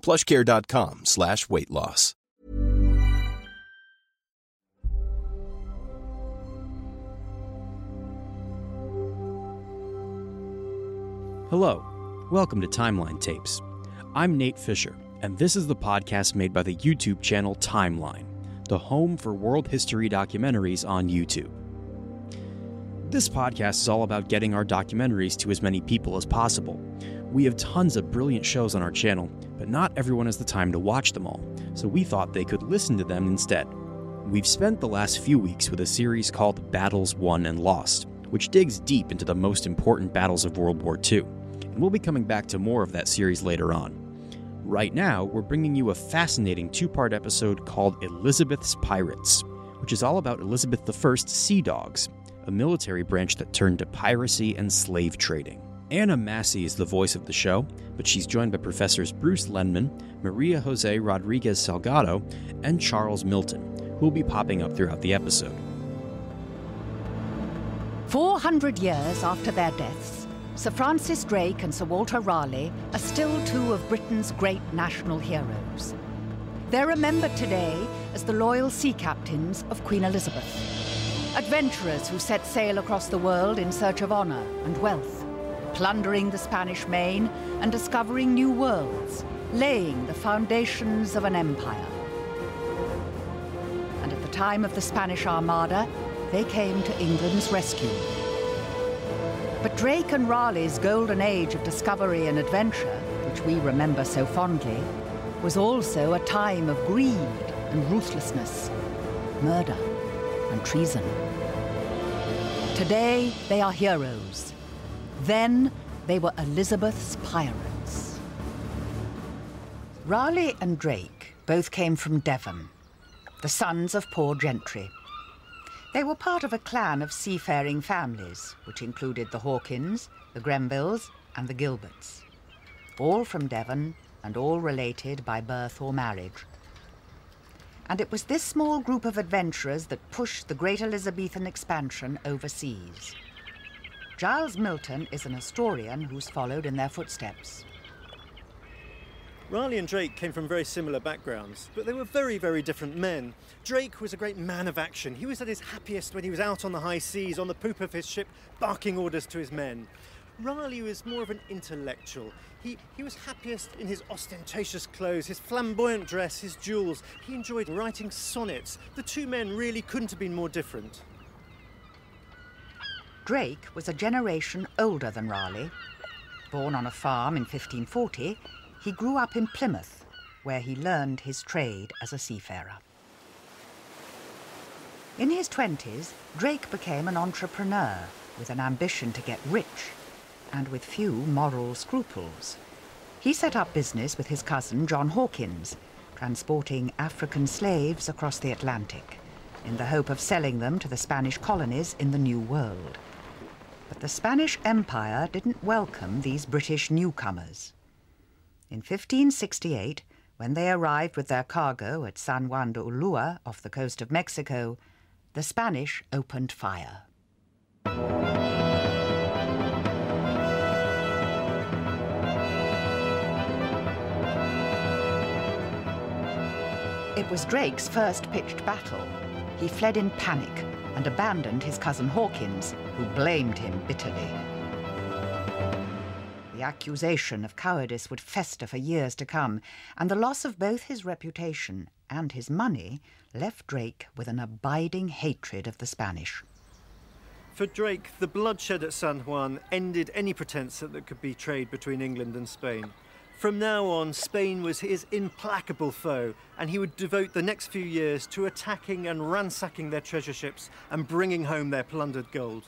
plushcare.com slash weight loss. Hello, welcome to Timeline Tapes. I'm Nate Fisher, and this is the podcast made by the YouTube channel Timeline, the home for world history documentaries on YouTube. This podcast is all about getting our documentaries to as many people as possible. We have tons of brilliant shows on our channel, but not everyone has the time to watch them all, so we thought they could listen to them instead. We've spent the last few weeks with a series called Battles Won and Lost, which digs deep into the most important battles of World War II, and we'll be coming back to more of that series later on. Right now, we're bringing you a fascinating two part episode called Elizabeth's Pirates, which is all about Elizabeth I's Sea Dogs, a military branch that turned to piracy and slave trading. Anna Massey is the voice of the show, but she's joined by professors Bruce Lenman, Maria Jose Rodriguez Salgado, and Charles Milton, who will be popping up throughout the episode. 400 years after their deaths, Sir Francis Drake and Sir Walter Raleigh are still two of Britain's great national heroes. They're remembered today as the loyal sea captains of Queen Elizabeth, adventurers who set sail across the world in search of honour and wealth, plundering the Spanish main and discovering new worlds, laying the foundations of an empire. And at the time of the Spanish Armada, they came to England's rescue. But Drake and Raleigh's golden age of discovery and adventure, which we remember so fondly, was also a time of greed and ruthlessness, murder and treason. Today, they are heroes. Then, they were Elizabeth's pirates. Raleigh and Drake both came from Devon, the sons of poor gentry. They were part of a clan of seafaring families, which included the Hawkins, the Grenvilles, and the Gilberts. All from Devon and all related by birth or marriage. And it was this small group of adventurers that pushed the great Elizabethan expansion overseas. Giles Milton is an historian who's followed in their footsteps. Raleigh and Drake came from very similar backgrounds, but they were very, very different men. Drake was a great man of action. He was at his happiest when he was out on the high seas, on the poop of his ship, barking orders to his men. Raleigh was more of an intellectual. He, he was happiest in his ostentatious clothes, his flamboyant dress, his jewels. He enjoyed writing sonnets. The two men really couldn't have been more different. Drake was a generation older than Raleigh. Born on a farm in 1540, he grew up in Plymouth, where he learned his trade as a seafarer. In his 20s, Drake became an entrepreneur with an ambition to get rich and with few moral scruples. He set up business with his cousin John Hawkins, transporting African slaves across the Atlantic in the hope of selling them to the Spanish colonies in the New World. The Spanish Empire didn't welcome these British newcomers. In 1568, when they arrived with their cargo at San Juan de Ulua off the coast of Mexico, the Spanish opened fire. It was Drake's first pitched battle. He fled in panic and abandoned his cousin Hawkins, who blamed him bitterly. The accusation of cowardice would fester for years to come, and the loss of both his reputation and his money left Drake with an abiding hatred of the Spanish. For Drake, the bloodshed at San Juan ended any pretense that there could be trade between England and Spain. From now on, Spain was his implacable foe, and he would devote the next few years to attacking and ransacking their treasure ships and bringing home their plundered gold.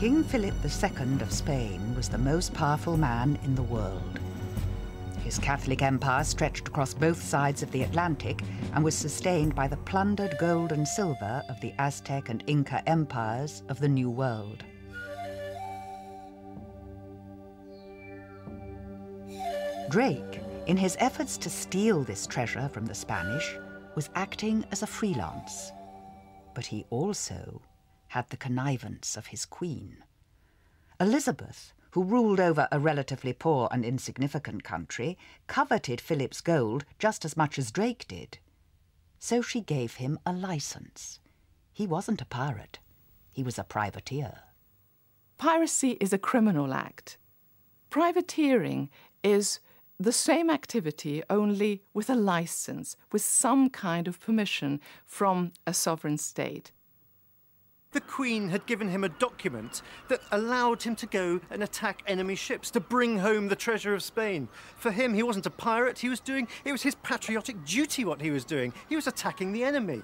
King Philip II of Spain was the most powerful man in the world. His Catholic empire stretched across both sides of the Atlantic and was sustained by the plundered gold and silver of the Aztec and Inca empires of the New World. Drake, in his efforts to steal this treasure from the Spanish, was acting as a freelance. But he also had the connivance of his queen. Elizabeth, who ruled over a relatively poor and insignificant country, coveted Philip's gold just as much as Drake did. So she gave him a license. He wasn't a pirate, he was a privateer. Piracy is a criminal act. Privateering is the same activity, only with a license, with some kind of permission from a sovereign state. The Queen had given him a document that allowed him to go and attack enemy ships to bring home the treasure of Spain. For him, he wasn't a pirate, he was doing, it was his patriotic duty what he was doing. He was attacking the enemy.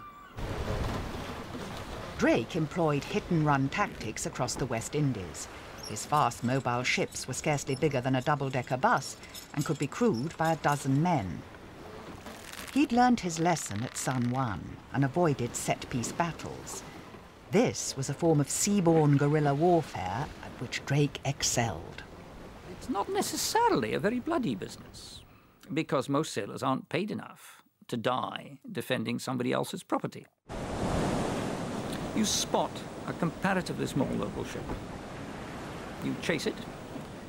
Drake employed hit and run tactics across the West Indies. His fast mobile ships were scarcely bigger than a double decker bus and could be crewed by a dozen men. He'd learned his lesson at San Juan and avoided set piece battles. This was a form of seaborne guerrilla warfare at which Drake excelled. It's not necessarily a very bloody business, because most sailors aren't paid enough to die defending somebody else's property. You spot a comparatively small local ship. You chase it,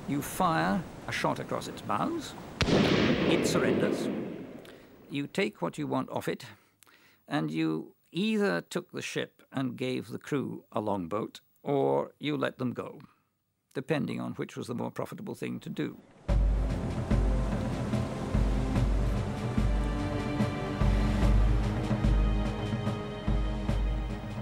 you fire a shot across its bows, it surrenders, you take what you want off it, and you either took the ship and gave the crew a longboat, or you let them go, depending on which was the more profitable thing to do.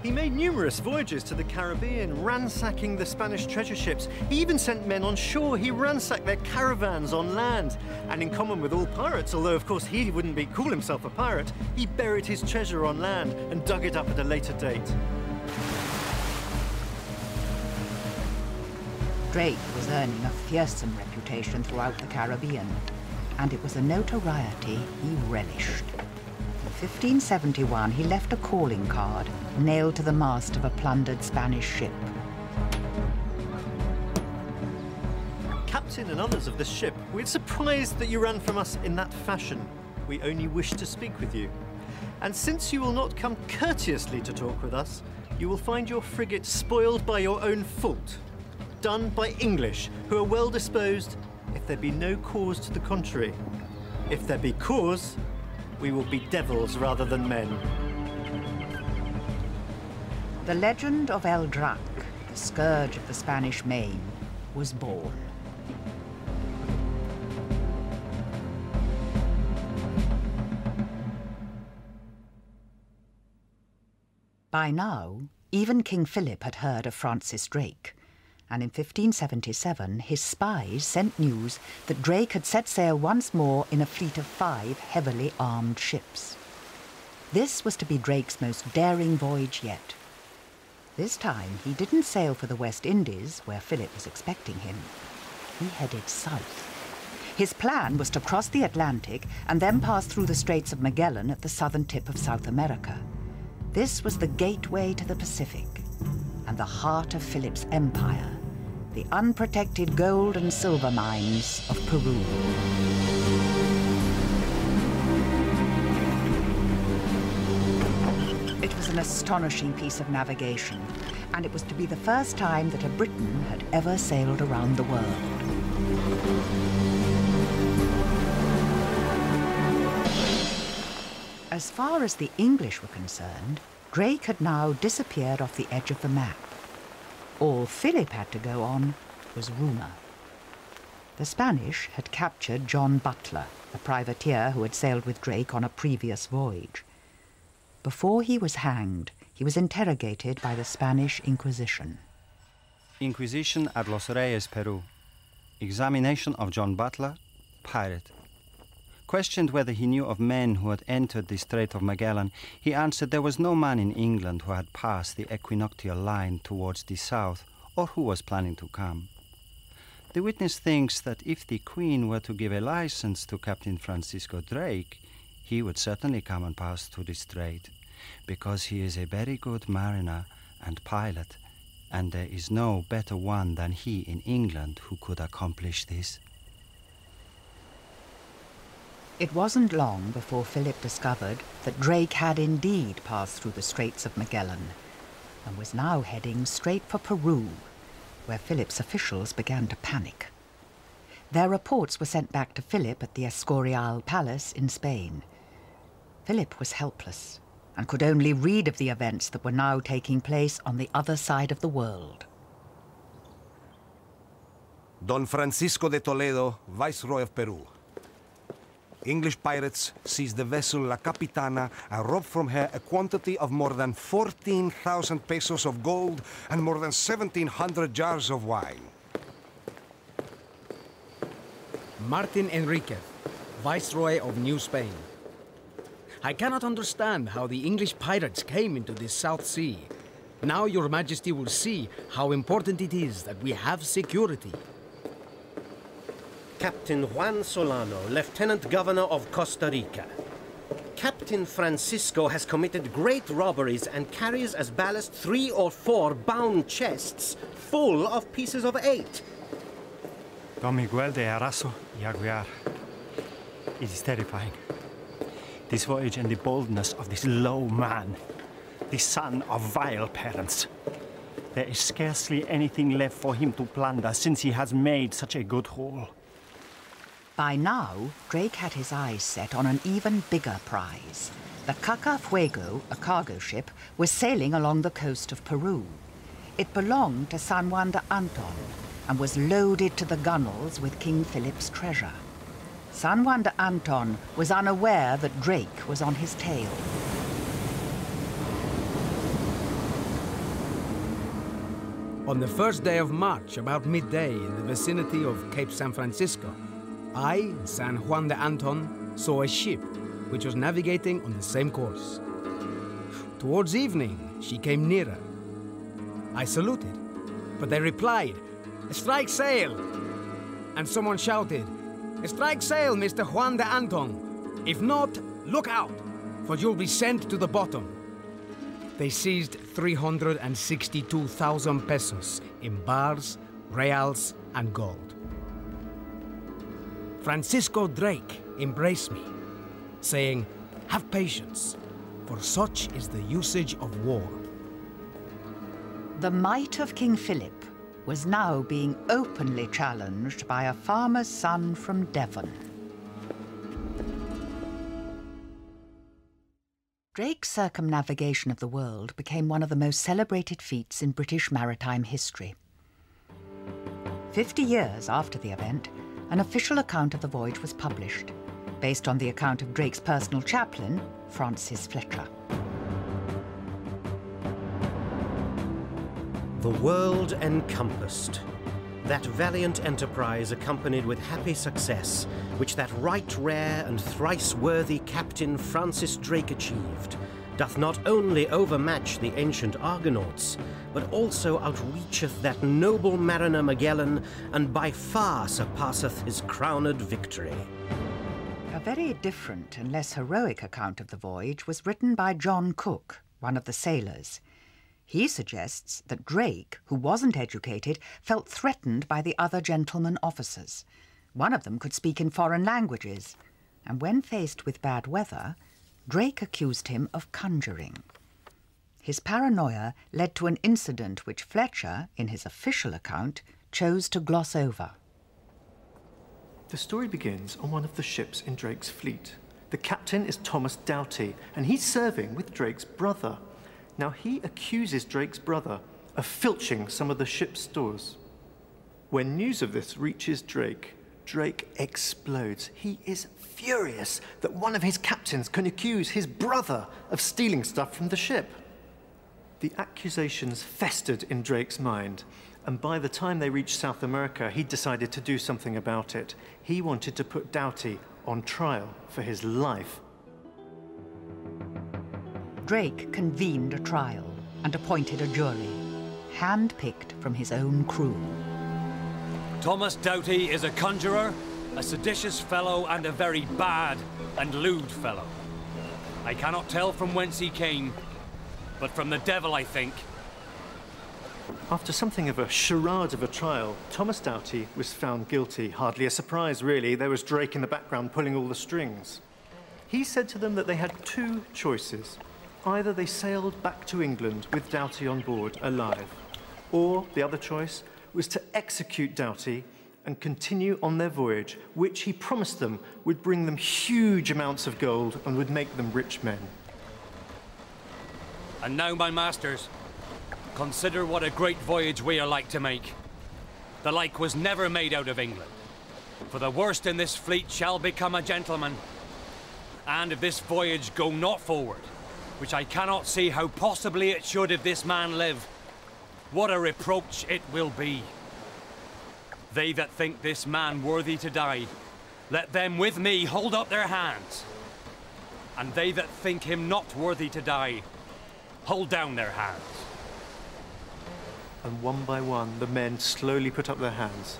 He made numerous voyages to the Caribbean, ransacking the Spanish treasure ships. He even sent men on shore. He ransacked their caravans on land. And in common with all pirates, although of course he wouldn't be call himself a pirate, he buried his treasure on land and dug it up at a later date. Drake was earning a fearsome reputation throughout the Caribbean, and it was a notoriety he relished. In 1571, he left a calling card nailed to the mast of a plundered Spanish ship. Captain and others of this ship, we're surprised that you ran from us in that fashion. We only wish to speak with you. And since you will not come courteously to talk with us, you will find your frigate spoiled by your own fault. Done by English, who are well disposed, if there be no cause to the contrary. If there be cause, we will be devils rather than men. The legend of El Drac, the scourge of the Spanish Main, was born. By now, even King Philip had heard of Francis Drake, and in 1577 his spies sent news that Drake had set sail once more in a fleet of five heavily armed ships. This was to be Drake's most daring voyage yet. This time he didn't sail for the West Indies, where Philip was expecting him. He headed south. His plan was to cross the Atlantic and then pass through the Straits of Magellan at the southern tip of South America. This was the gateway to the Pacific and the heart of Philip's empire, the unprotected gold and silver mines of Peru. It was an astonishing piece of navigation, and it was to be the first time that a Briton had ever sailed around the world. As far as the English were concerned, Drake had now disappeared off the edge of the map. All Philip had to go on was rumour. The Spanish had captured John Butler, a privateer who had sailed with Drake on a previous voyage. Before he was hanged, he was interrogated by the Spanish Inquisition. Inquisition at Los Reyes, Peru. Examination of John Butler, pirate. Questioned whether he knew of men who had entered the Strait of Magellan, he answered there was no man in England who had passed the equinoctial line towards the south or who was planning to come. The witness thinks that if the Queen were to give a license to Captain Francisco Drake, he would certainly come and pass through the strait, because he is a very good mariner and pilot, and there is no better one than he in England who could accomplish this. It wasn't long before Philip discovered that Drake had indeed passed through the Straits of Magellan and was now heading straight for Peru where Philip's officials began to panic. Their reports were sent back to Philip at the Escorial Palace in Spain. Philip was helpless and could only read of the events that were now taking place on the other side of the world. Don Francisco de Toledo, Viceroy of Peru. English pirates seized the vessel La Capitana and robbed from her a quantity of more than 14,000 pesos of gold and more than 1,700 jars of wine. Martin Enriquez, Viceroy of New Spain. I cannot understand how the English pirates came into this South Sea. Now your majesty will see how important it is that we have security. Captain Juan Solano, Lieutenant Governor of Costa Rica. Captain Francisco has committed great robberies and carries as ballast three or four bound chests full of pieces of eight. Don Miguel de Araso y Aguiar. It is terrifying. This voyage and the boldness of this low man, the son of vile parents. There is scarcely anything left for him to plunder since he has made such a good haul. By now, Drake had his eyes set on an even bigger prize. The Cacafuego, a cargo ship, was sailing along the coast of Peru. It belonged to San Juan de Anton and was loaded to the gunwales with King Philip's treasure. San Juan de Anton was unaware that Drake was on his tail. On the first day of March, about midday, in the vicinity of Cape San Francisco, I, San Juan de Anton, saw a ship which was navigating on the same course. Towards evening, she came nearer. I saluted, but they replied, Strike sail! And someone shouted, Strike sail, Mr. Juan de Anton! If not, look out, for you'll be sent to the bottom. They seized 362,000 pesos in bars, reals, and gold. Francisco Drake embraced me, saying, Have patience, for such is the usage of war. The might of King Philip was now being openly challenged by a farmer's son from Devon. Drake's circumnavigation of the world became one of the most celebrated feats in British maritime history. Fifty years after the event, an official account of the voyage was published, based on the account of Drake's personal chaplain, Francis Fletcher. The world encompassed. That valiant enterprise accompanied with happy success, which that right rare and thrice worthy Captain Francis Drake achieved, doth not only overmatch the ancient Argonauts, but also outreacheth that noble mariner Magellan, and by far surpasseth his crowned victory. A very different and less heroic account of the voyage was written by John Cook, one of the sailors. He suggests that Drake, who wasn't educated, felt threatened by the other gentlemen officers. One of them could speak in foreign languages, and when faced with bad weather, Drake accused him of conjuring. His paranoia led to an incident which Fletcher, in his official account, chose to gloss over. The story begins on one of the ships in Drake's fleet, The captain is Thomas Doughty, and he's serving with Drake's brother. Now, he accuses Drake's brother of filching some of the ship's stores. When news of this reaches Drake, Drake explodes. He is furious that one of his captains can accuse his brother of stealing stuff from the ship. The accusations festered in Drake's mind, and by the time they reached South America, he decided to do something about it. He wanted to put Doughty on trial for his life. Drake convened a trial and appointed a jury, hand-picked from his own crew. Thomas Doughty is a conjurer, a seditious fellow, and a very bad and lewd fellow. I cannot tell from whence he came, but from the devil, I think. After something of a charade of a trial, Thomas Doughty was found guilty. Hardly a surprise, really. There was Drake in the background pulling all the strings. He said to them that they had two choices. Either they sailed back to England with Doughty on board, alive, or the other choice was to execute Doughty and continue on their voyage, which he promised them would bring them huge amounts of gold and would make them rich men. And now, my masters, consider what a great voyage we are like to make. The like was never made out of England. For the worst in this fleet shall become a gentleman. And if this voyage go not forward, which I cannot see how possibly it should if this man live, what a reproach it will be. They that think this man worthy to die, let them with me hold up their hands. And they that think him not worthy to die, hold down their hands. And one by one, the men slowly put up their hands,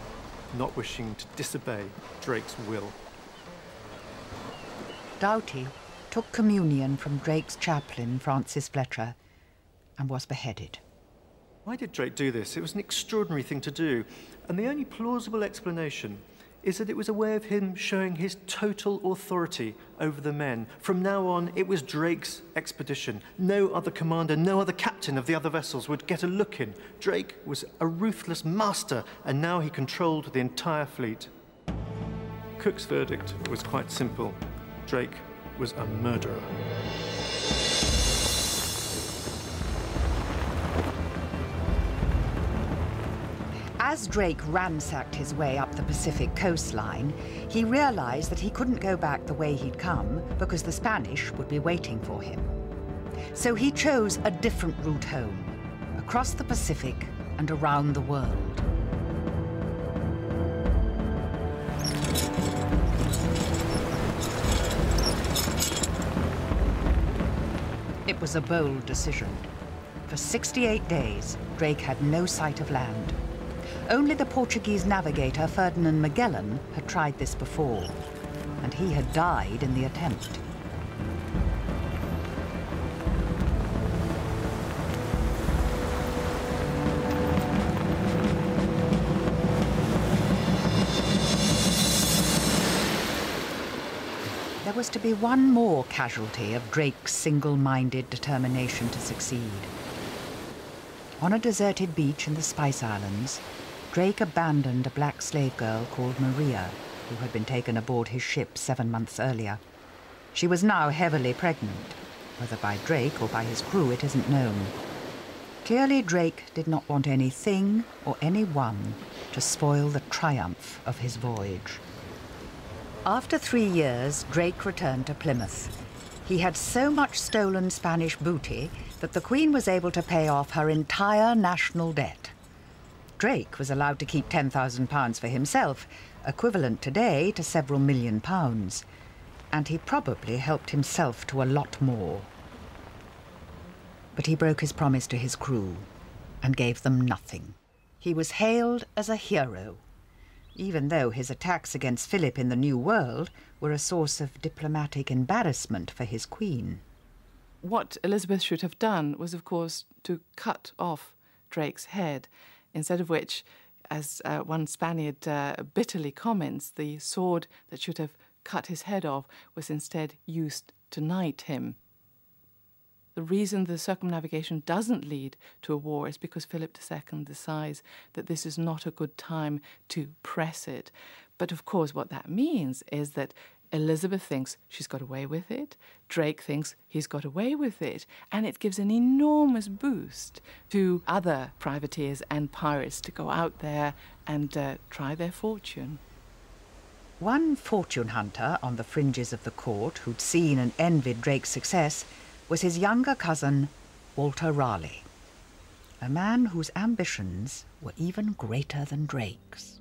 not wishing to disobey Drake's will. Doughty took communion from Drake's chaplain, Francis Fletcher, and was beheaded. Why did Drake do this? It was an extraordinary thing to do, and the only plausible explanation is that it was a way of him showing his total authority over the men. From now on, it was Drake's expedition. No other commander, no other captain of the other vessels would get a look in. Drake was a ruthless master, and now he controlled the entire fleet. Cook's verdict was quite simple Drake was a murderer. As Drake ransacked his way up the Pacific coastline, he realized that he couldn't go back the way he'd come because the Spanish would be waiting for him. So he chose a different route home, across the Pacific and around the world. It was a bold decision. For 68 days, Drake had no sight of land. Only the Portuguese navigator Ferdinand Magellan had tried this before, and he had died in the attempt. There was to be one more casualty of Drake's single-minded determination to succeed. On a deserted beach in the Spice Islands, Drake abandoned a black slave girl called Maria, who had been taken aboard his ship seven months earlier. She was now heavily pregnant. Whether by Drake or by his crew, it isn't known. Clearly, Drake did not want anything or anyone to spoil the triumph of his voyage. After three years, Drake returned to Plymouth. He had so much stolen Spanish booty that the Queen was able to pay off her entire national debt. Drake was allowed to keep £10,000 for himself, equivalent today to several million pounds. And he probably helped himself to a lot more. But he broke his promise to his crew and gave them nothing. He was hailed as a hero, even though his attacks against Philip in the New World were a source of diplomatic embarrassment for his queen. What Elizabeth should have done was, of course, to cut off Drake's head instead of which, as uh, one Spaniard uh, bitterly comments, the sword that should have cut his head off was instead used to knight him. The reason the circumnavigation doesn't lead to a war is because Philip II decides that this is not a good time to press it. But of course, what that means is that Elizabeth thinks she's got away with it. Drake thinks he's got away with it. And it gives an enormous boost to other privateers and pirates to go out there and uh, try their fortune. One fortune hunter on the fringes of the court who'd seen and envied Drake's success was his younger cousin, Walter Raleigh, a man whose ambitions were even greater than Drake's.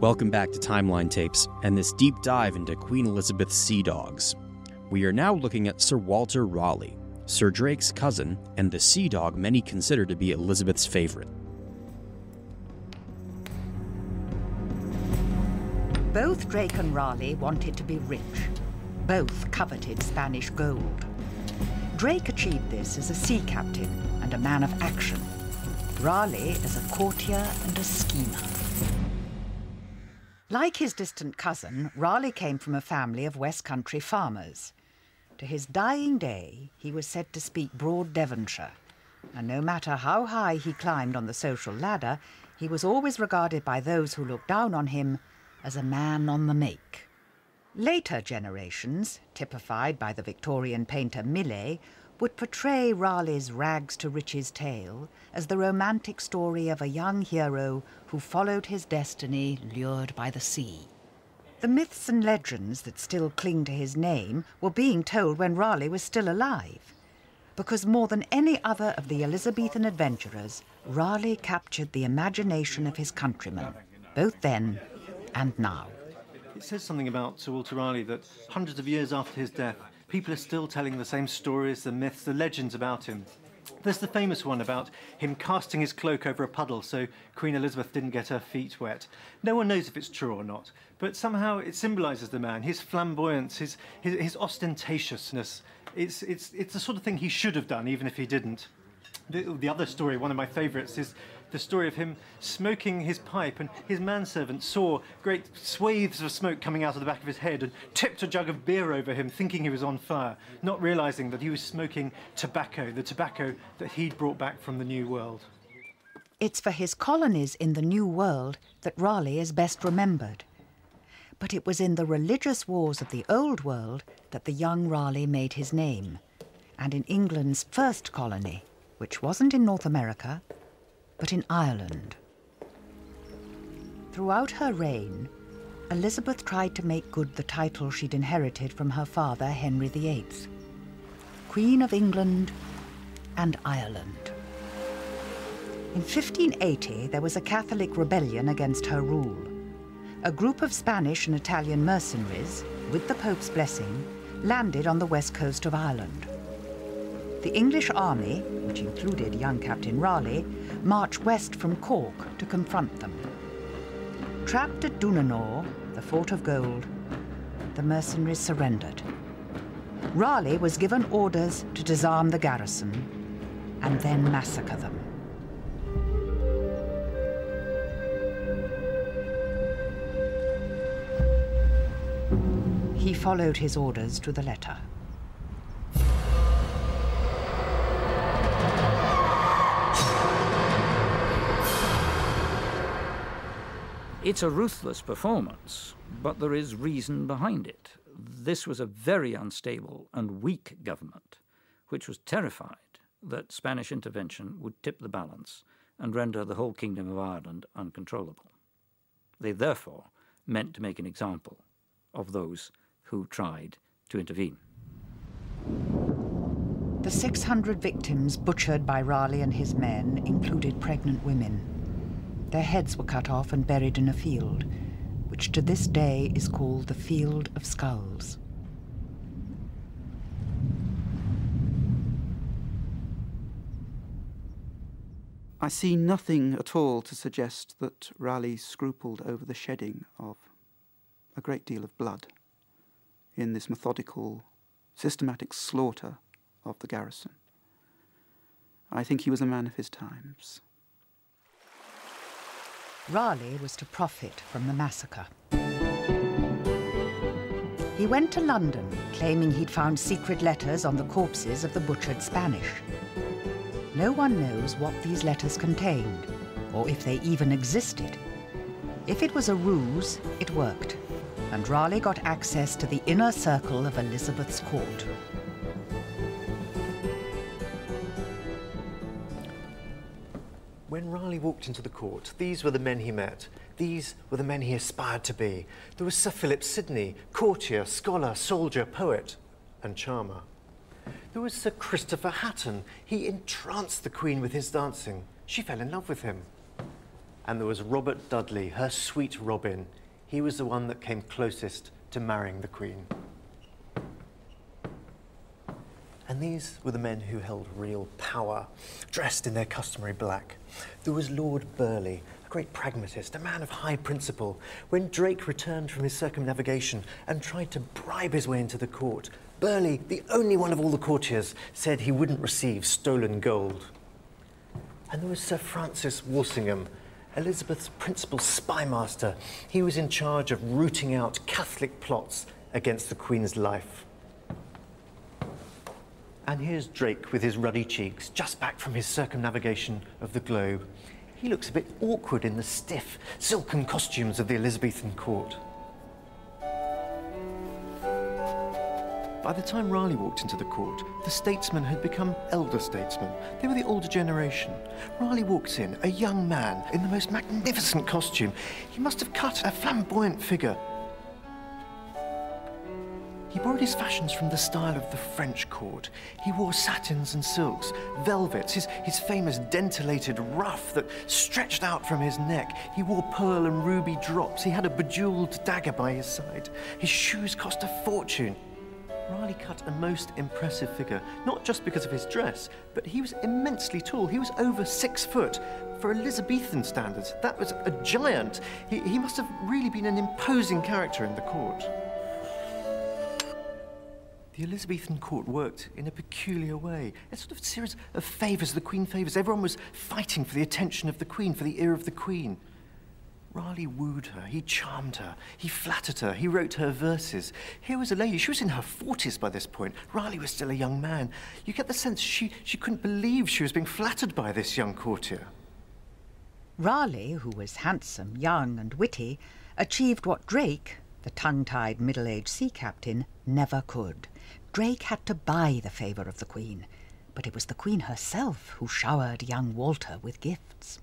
Welcome back to Timeline Tapes and this deep dive into Queen Elizabeth's sea dogs. We are now looking at Sir Walter Raleigh, Sir Drake's cousin, and the sea dog many consider to be Elizabeth's favorite. Both Drake and Raleigh wanted to be rich. Both coveted Spanish gold. Drake achieved this as a sea captain and a man of action. Raleigh as a courtier and a schemer. Like his distant cousin, Raleigh came from a family of West Country farmers. To his dying day, he was said to speak broad Devonshire, and no matter how high he climbed on the social ladder, he was always regarded by those who looked down on him as a man on the make. Later generations, typified by the Victorian painter Millais, would portray Raleigh's rags to riches tale as the romantic story of a young hero who followed his destiny lured by the sea. The myths and legends that still cling to his name were being told when Raleigh was still alive. Because more than any other of the Elizabethan adventurers, Raleigh captured the imagination of his countrymen, both then and now. It says something about Sir Walter Raleigh that hundreds of years after his death, people are still telling the same stories, the myths, the legends about him. There's the famous one about him casting his cloak over a puddle so Queen Elizabeth didn't get her feet wet. No one knows if it's true or not, but somehow it symbolises the man, his flamboyance, his, his, his ostentatiousness. It's, it's, it's the sort of thing he should have done, even if he didn't. The, the other story, one of my favourites, is the story of him smoking his pipe, and his manservant saw great swathes of smoke coming out of the back of his head and tipped a jug of beer over him, thinking he was on fire, not realizing that he was smoking tobacco, the tobacco that he'd brought back from the New World. It's for his colonies in the New World that Raleigh is best remembered. But it was in the religious wars of the Old World that the young Raleigh made his name, and in England's first colony, which wasn't in North America, but in Ireland. Throughout her reign, Elizabeth tried to make good the title she'd inherited from her father, Henry VIII Queen of England and Ireland. In 1580, there was a Catholic rebellion against her rule. A group of Spanish and Italian mercenaries, with the Pope's blessing, landed on the west coast of Ireland. The English army, which included young Captain Raleigh, marched west from Cork to confront them. Trapped at Dunanore, the fort of gold, the mercenaries surrendered. Raleigh was given orders to disarm the garrison and then massacre them. He followed his orders to the letter. It's a ruthless performance, but there is reason behind it. This was a very unstable and weak government, which was terrified that Spanish intervention would tip the balance and render the whole Kingdom of Ireland uncontrollable. They therefore meant to make an example of those who tried to intervene. The 600 victims butchered by Raleigh and his men included pregnant women. Their heads were cut off and buried in a field, which to this day is called the Field of Skulls. I see nothing at all to suggest that Raleigh scrupled over the shedding of a great deal of blood in this methodical, systematic slaughter of the garrison. I think he was a man of his times. Raleigh was to profit from the massacre. He went to London, claiming he'd found secret letters on the corpses of the butchered Spanish. No one knows what these letters contained, or if they even existed. If it was a ruse, it worked, and Raleigh got access to the inner circle of Elizabeth's court. Raleigh walked into the court, these were the men he met. These were the men he aspired to be. There was Sir Philip Sidney, courtier, scholar, soldier, poet, and charmer. There was Sir Christopher Hatton. He entranced the Queen with his dancing. She fell in love with him. And there was Robert Dudley, her sweet Robin. He was the one that came closest to marrying the Queen. And these were the men who held real power, dressed in their customary black. There was Lord Burleigh, a great pragmatist, a man of high principle. When Drake returned from his circumnavigation and tried to bribe his way into the court, Burleigh, the only one of all the courtiers, said he wouldn't receive stolen gold. And there was Sir Francis Walsingham, Elizabeth's principal spymaster. He was in charge of rooting out Catholic plots against the Queen's life. And here's Drake with his ruddy cheeks, just back from his circumnavigation of the globe. He looks a bit awkward in the stiff, silken costumes of the Elizabethan court. By the time Raleigh walked into the court, the statesmen had become elder statesmen. They were the older generation. Raleigh walks in, a young man, in the most magnificent costume. He must have cut a flamboyant figure. He borrowed his fashions from the style of the French court. He wore satins and silks, velvets, his, his famous dentelated ruff that stretched out from his neck. He wore pearl and ruby drops. He had a bejeweled dagger by his side. His shoes cost a fortune. Raleigh cut a most impressive figure, not just because of his dress, but he was immensely tall. He was over six foot. For Elizabethan standards, that was a giant. He, he must have really been an imposing character in the court. The Elizabethan court worked in a peculiar way. A sort of series of favours the Queen favours. Everyone was fighting for the attention of the Queen, for the ear of the Queen. Raleigh wooed her, he charmed her, he flattered her, he wrote her verses. Here was a lady, she was in her 40s by this point. Raleigh was still a young man. You get the sense she, she couldn't believe she was being flattered by this young courtier. Raleigh, who was handsome, young, and witty, achieved what Drake, the tongue tied middle aged sea captain, never could. Drake had to buy the favour of the Queen, but it was the Queen herself who showered young Walter with gifts.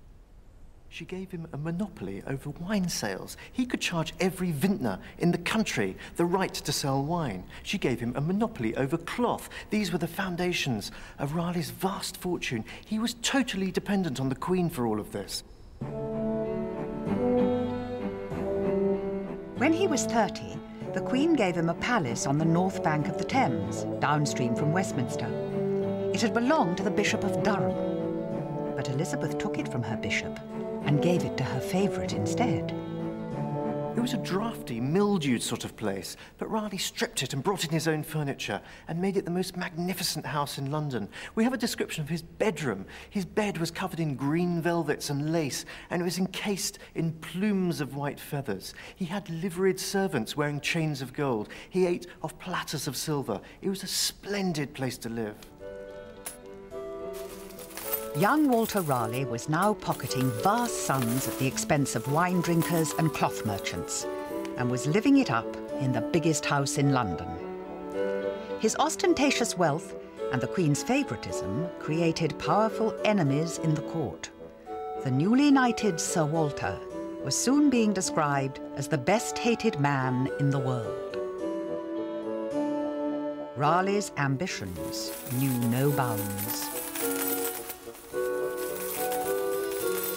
She gave him a monopoly over wine sales. He could charge every vintner in the country the right to sell wine. She gave him a monopoly over cloth. These were the foundations of Raleigh's vast fortune. He was totally dependent on the Queen for all of this. When he was 30, the Queen gave him a palace on the north bank of the Thames, downstream from Westminster. It had belonged to the Bishop of Durham, but Elizabeth took it from her bishop and gave it to her favourite instead. It was a drafty, mildewed sort of place, but Raleigh stripped it and brought in his own furniture and made it the most magnificent house in London. We have a description of his bedroom. His bed was covered in green velvets and lace, and it was encased in plumes of white feathers. He had liveried servants wearing chains of gold. He ate off platters of silver. It was a splendid place to live. Young Walter Raleigh was now pocketing vast sums at the expense of wine drinkers and cloth merchants, and was living it up in the biggest house in London. His ostentatious wealth and the Queen's favouritism created powerful enemies in the court. The newly knighted Sir Walter was soon being described as the best hated man in the world. Raleigh's ambitions knew no bounds.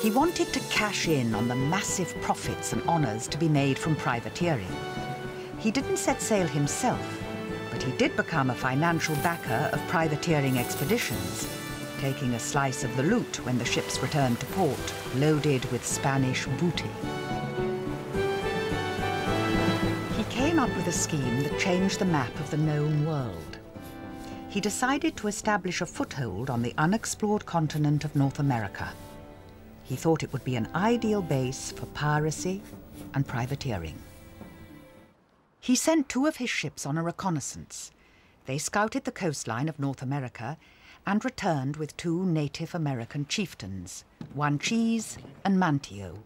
He wanted to cash in on the massive profits and honours to be made from privateering. He didn't set sail himself, but he did become a financial backer of privateering expeditions, taking a slice of the loot when the ships returned to port, loaded with Spanish booty. He came up with a scheme that changed the map of the known world. He decided to establish a foothold on the unexplored continent of North America. He thought it would be an ideal base for piracy and privateering. He sent two of his ships on a reconnaissance. They scouted the coastline of North America and returned with two Native American chieftains, Wanchese and Manteo.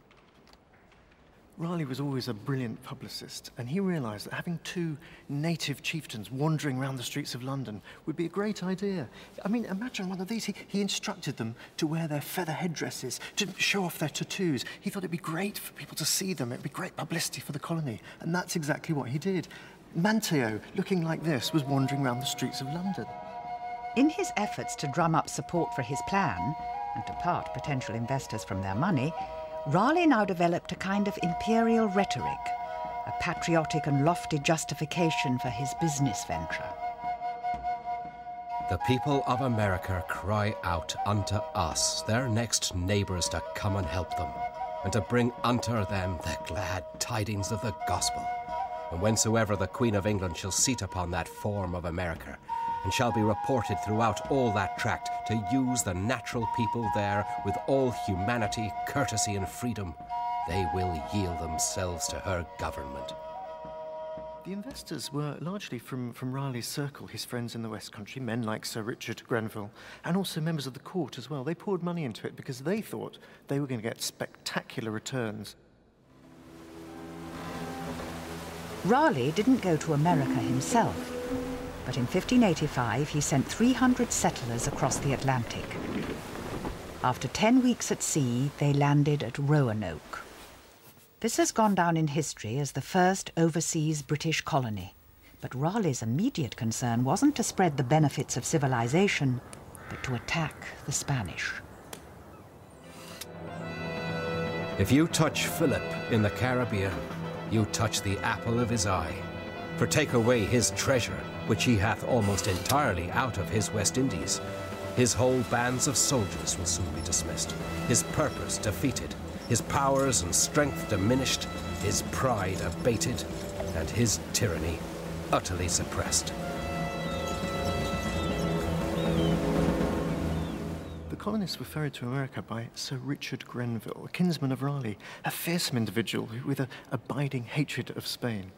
Raleigh was always a brilliant publicist, and he realised that having two native chieftains wandering around the streets of London would be a great idea. I mean, imagine one of these. He, he instructed them to wear their feather headdresses, to show off their tattoos. He thought it'd be great for people to see them. It'd be great publicity for the colony, and that's exactly what he did. Manteo, looking like this, was wandering around the streets of London. In his efforts to drum up support for his plan, and to part potential investors from their money, Raleigh now developed a kind of imperial rhetoric, a patriotic and lofty justification for his business venture. The people of America cry out unto us, their next neighbours, to come and help them, and to bring unto them the glad tidings of the gospel. And whensoever the Queen of England shall seat upon that form of America, and shall be reported throughout all that tract to use the natural people there with all humanity, courtesy, and freedom, they will yield themselves to her government. The investors were largely from, from Raleigh's circle, his friends in the West Country, men like Sir Richard Grenville, and also members of the court as well. They poured money into it because they thought they were going to get spectacular returns. Raleigh didn't go to America himself but in 1585 he sent 300 settlers across the Atlantic. After 10 weeks at sea, they landed at Roanoke. This has gone down in history as the first overseas British colony. But Raleigh's immediate concern wasn't to spread the benefits of civilization, but to attack the Spanish. If you touch Philip in the Caribbean, you touch the apple of his eye. For take away his treasure, which he hath almost entirely out of his West Indies. His whole bands of soldiers will soon be dismissed, his purpose defeated, his powers and strength diminished, his pride abated, and his tyranny utterly suppressed. The colonists were ferried to America by Sir Richard Grenville, a kinsman of Raleigh, a fearsome individual with an abiding hatred of Spain.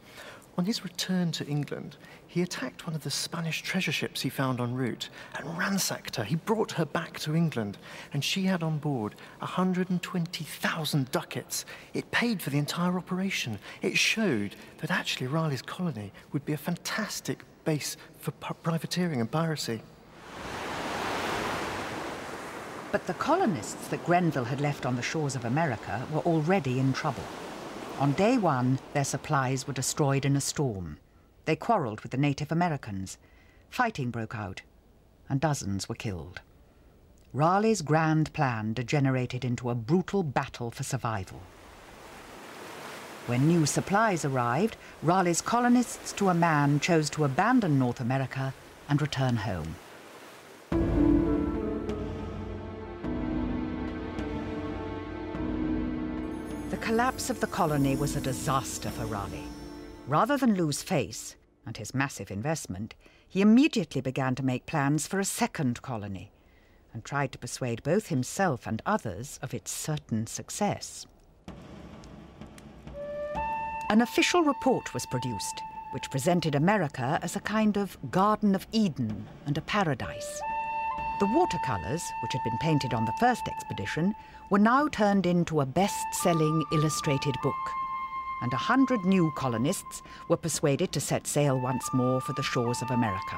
On his return to England, he attacked one of the Spanish treasure ships he found en route and ransacked her. He brought her back to England, and she had on board 120,000 ducats. It paid for the entire operation. It showed that actually Raleigh's colony would be a fantastic base for privateering and piracy. But the colonists that Grenville had left on the shores of America were already in trouble. On day one, their supplies were destroyed in a storm. They quarrelled with the Native Americans. Fighting broke out, and dozens were killed. Raleigh's grand plan degenerated into a brutal battle for survival. When new supplies arrived, Raleigh's colonists to a man chose to abandon North America and return home. Collapse of the colony was a disaster for Raleigh. Rather than lose face and his massive investment, he immediately began to make plans for a second colony and tried to persuade both himself and others of its certain success. An official report was produced, which presented America as a kind of Garden of Eden and a paradise. The watercolours, which had been painted on the first expedition, were now turned into a best selling illustrated book, and a hundred new colonists were persuaded to set sail once more for the shores of America.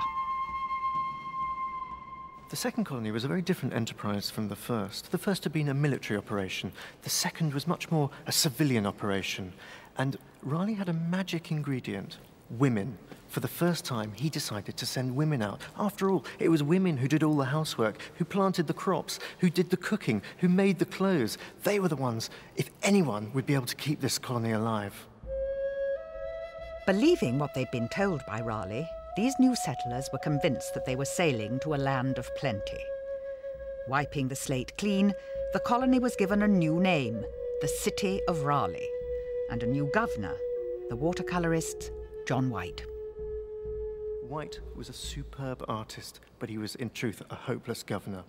The second colony was a very different enterprise from the first. The first had been a military operation, the second was much more a civilian operation. And Raleigh had a magic ingredient women. For the first time, he decided to send women out. After all, it was women who did all the housework, who planted the crops, who did the cooking, who made the clothes. They were the ones, if anyone, would be able to keep this colony alive. Believing what they'd been told by Raleigh, these new settlers were convinced that they were sailing to a land of plenty. Wiping the slate clean, the colony was given a new name, the City of Raleigh, and a new governor, the watercolourist John White. White was a superb artist, but he was in truth a hopeless governor.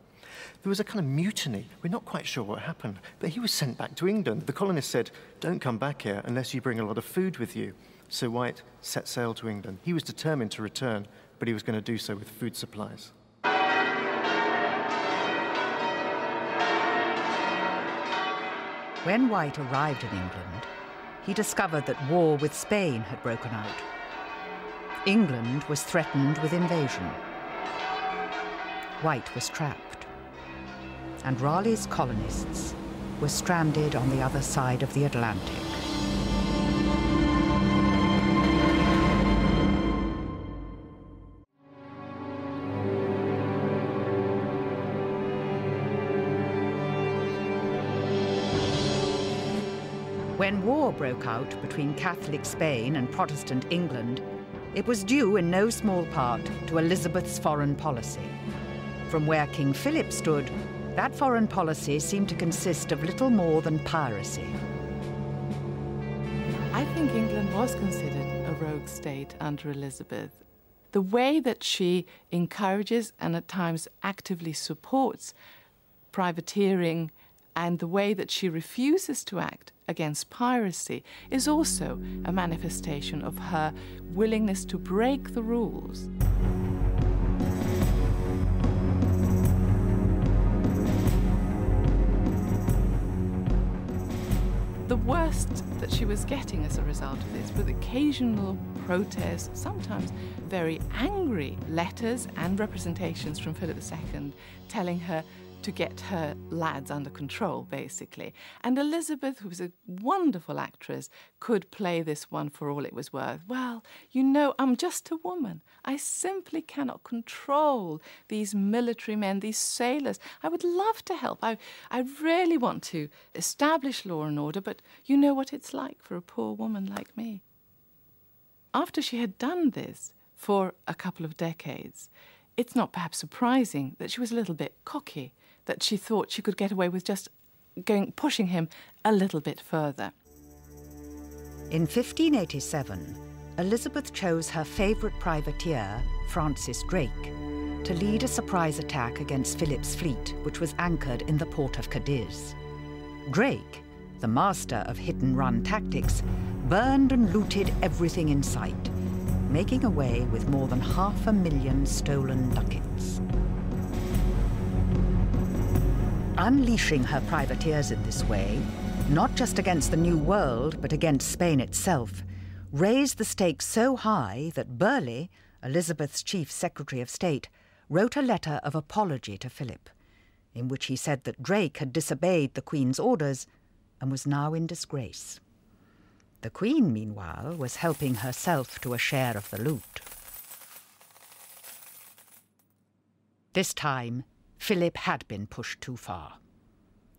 There was a kind of mutiny. We're not quite sure what happened, but he was sent back to England. The colonists said, Don't come back here unless you bring a lot of food with you. So White set sail to England. He was determined to return, but he was going to do so with food supplies. When White arrived in England, he discovered that war with Spain had broken out. England was threatened with invasion. White was trapped. And Raleigh's colonists were stranded on the other side of the Atlantic. When war broke out between Catholic Spain and Protestant England, it was due in no small part to Elizabeth's foreign policy. From where King Philip stood, that foreign policy seemed to consist of little more than piracy. I think England was considered a rogue state under Elizabeth. The way that she encourages and at times actively supports privateering and the way that she refuses to act against piracy is also a manifestation of her willingness to break the rules. The worst that she was getting as a result of this were occasional protests, sometimes very angry letters and representations from Philip II telling her to get her lads under control, basically. And Elizabeth, who was a wonderful actress, could play this one for all it was worth. Well, you know, I'm just a woman. I simply cannot control these military men, these sailors. I would love to help. I, I really want to establish law and order, but you know what it's like for a poor woman like me. After she had done this for a couple of decades, it's not perhaps surprising that she was a little bit cocky that she thought she could get away with just going pushing him a little bit further. In 1587, Elizabeth chose her favourite privateer, Francis Drake, to lead a surprise attack against Philip's fleet, which was anchored in the port of Cadiz. Drake, the master of hit and run tactics, burned and looted everything in sight, making away with more than half a million stolen ducats. Unleashing her privateers in this way, not just against the New World, but against Spain itself, raised the stakes so high that Burghley, Elizabeth's chief secretary of state, wrote a letter of apology to Philip, in which he said that Drake had disobeyed the Queen's orders and was now in disgrace. The Queen, meanwhile, was helping herself to a share of the loot. This time, Philip had been pushed too far.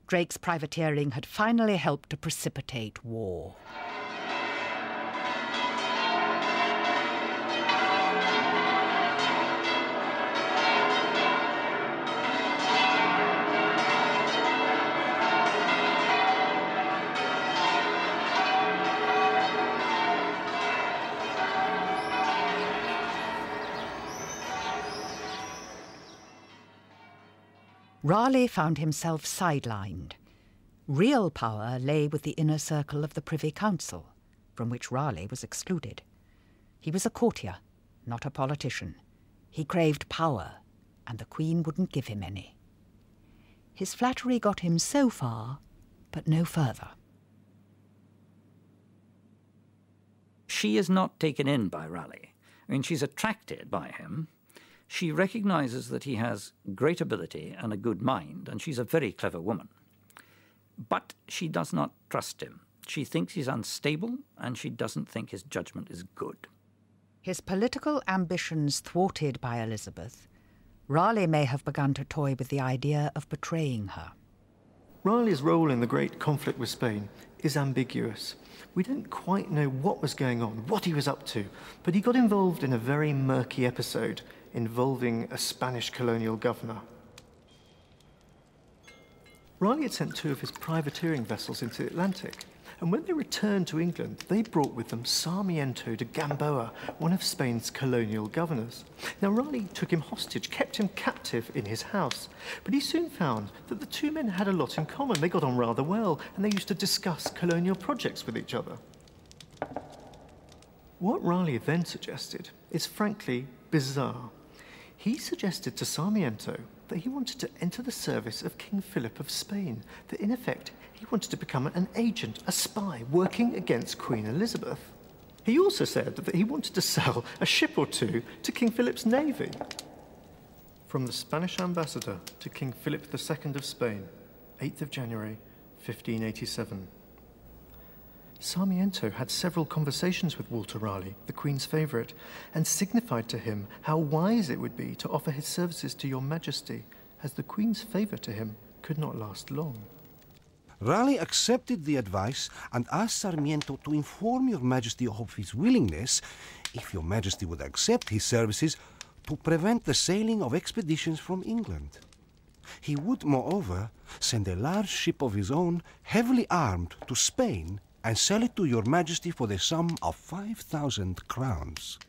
Drake's privateering had finally helped to precipitate war. Raleigh found himself sidelined. Real power lay with the inner circle of the Privy Council, from which Raleigh was excluded. He was a courtier, not a politician. He craved power and the Queen wouldn't give him any. His flattery got him so far, but no further. She is not taken in by Raleigh. I mean, she's attracted by him. She recognizes that he has great ability and a good mind, and she's a very clever woman. But she does not trust him. She thinks he's unstable, and she doesn't think his judgment is good. His political ambitions thwarted by Elizabeth, Raleigh may have begun to toy with the idea of betraying her. Raleigh's role in the great conflict with Spain is ambiguous. We didn't quite know what was going on, what he was up to, but he got involved in a very murky episode involving a Spanish colonial governor. Raleigh had sent two of his privateering vessels into the Atlantic, and when they returned to England, they brought with them Sarmiento de Gamboa, one of Spain's colonial governors. Now, Raleigh took him hostage, kept him captive in his house, but he soon found that the two men had a lot in common. They got on rather well, and they used to discuss colonial projects with each other. What Raleigh then suggested is frankly bizarre. He suggested to Sarmiento that he wanted to enter the service of King Philip of Spain, that in effect he wanted to become an agent, a spy, working against Queen Elizabeth. He also said that he wanted to sell a ship or two to King Philip's navy. From the Spanish ambassador to King Philip II of Spain, 8th of January, 1587. Sarmiento had several conversations with Walter Raleigh, the Queen's favourite, and signified to him how wise it would be to offer his services to your Majesty, as the Queen's favour to him could not last long. Raleigh accepted the advice and asked Sarmiento to inform your Majesty of his willingness, if your Majesty would accept his services, to prevent the sailing of expeditions from England. He would, moreover, send a large ship of his own, heavily armed, to Spain and sell it to your majesty for the sum of 5,000 crowns.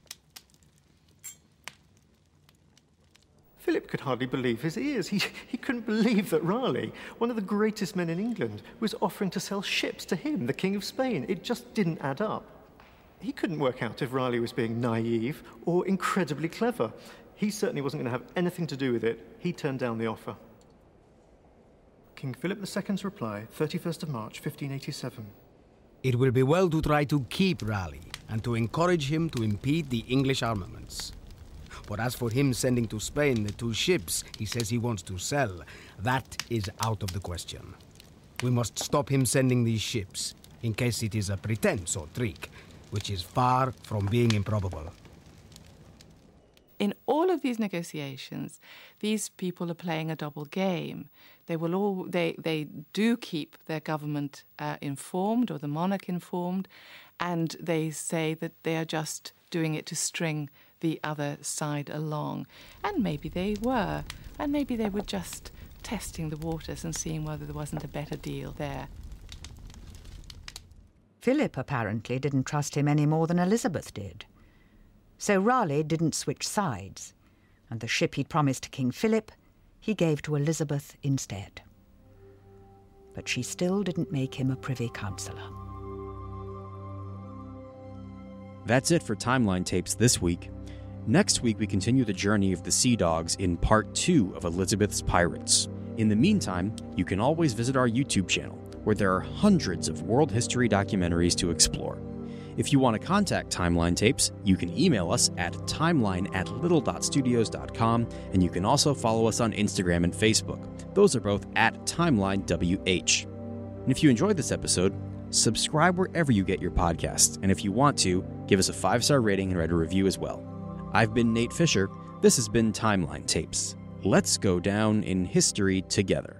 Philip could hardly believe his ears. He, he couldn't believe that Raleigh, one of the greatest men in England, was offering to sell ships to him, the King of Spain. It just didn't add up. He couldn't work out if Raleigh was being naive or incredibly clever. He certainly wasn't going to have anything to do with it. He turned down the offer. King Philip II's reply, 31st of March, 1587. It will be well to try to keep Raleigh and to encourage him to impede the English armaments. But as for him sending to Spain the two ships he says he wants to sell, that is out of the question. We must stop him sending these ships, in case it is a pretense or trick, which is far from being improbable. In all of these negotiations, these people are playing a double game. They will all they they do keep their government uh, informed or the monarch informed, and they say that they are just doing it to string the other side along. And maybe they were, and maybe they were just testing the waters and seeing whether there wasn't a better deal there. Philip apparently didn't trust him any more than Elizabeth did. So Raleigh didn't switch sides, and the ship he'd promised to King Philip he gave to Elizabeth instead. But she still didn't make him a privy councillor. That's it for Timeline Tapes this week. Next week, we continue the journey of the Sea Dogs in part two of Elizabeth's Pirates. In the meantime, you can always visit our YouTube channel, where there are hundreds of world history documentaries to explore. If you want to contact Timeline Tapes, you can email us at timeline at little.studios.com, and you can also follow us on Instagram and Facebook. Those are both at TimelineWH. And if you enjoyed this episode, subscribe wherever you get your podcasts, and if you want to, give us a five star rating and write a review as well. I've been Nate Fisher. This has been Timeline Tapes. Let's go down in history together.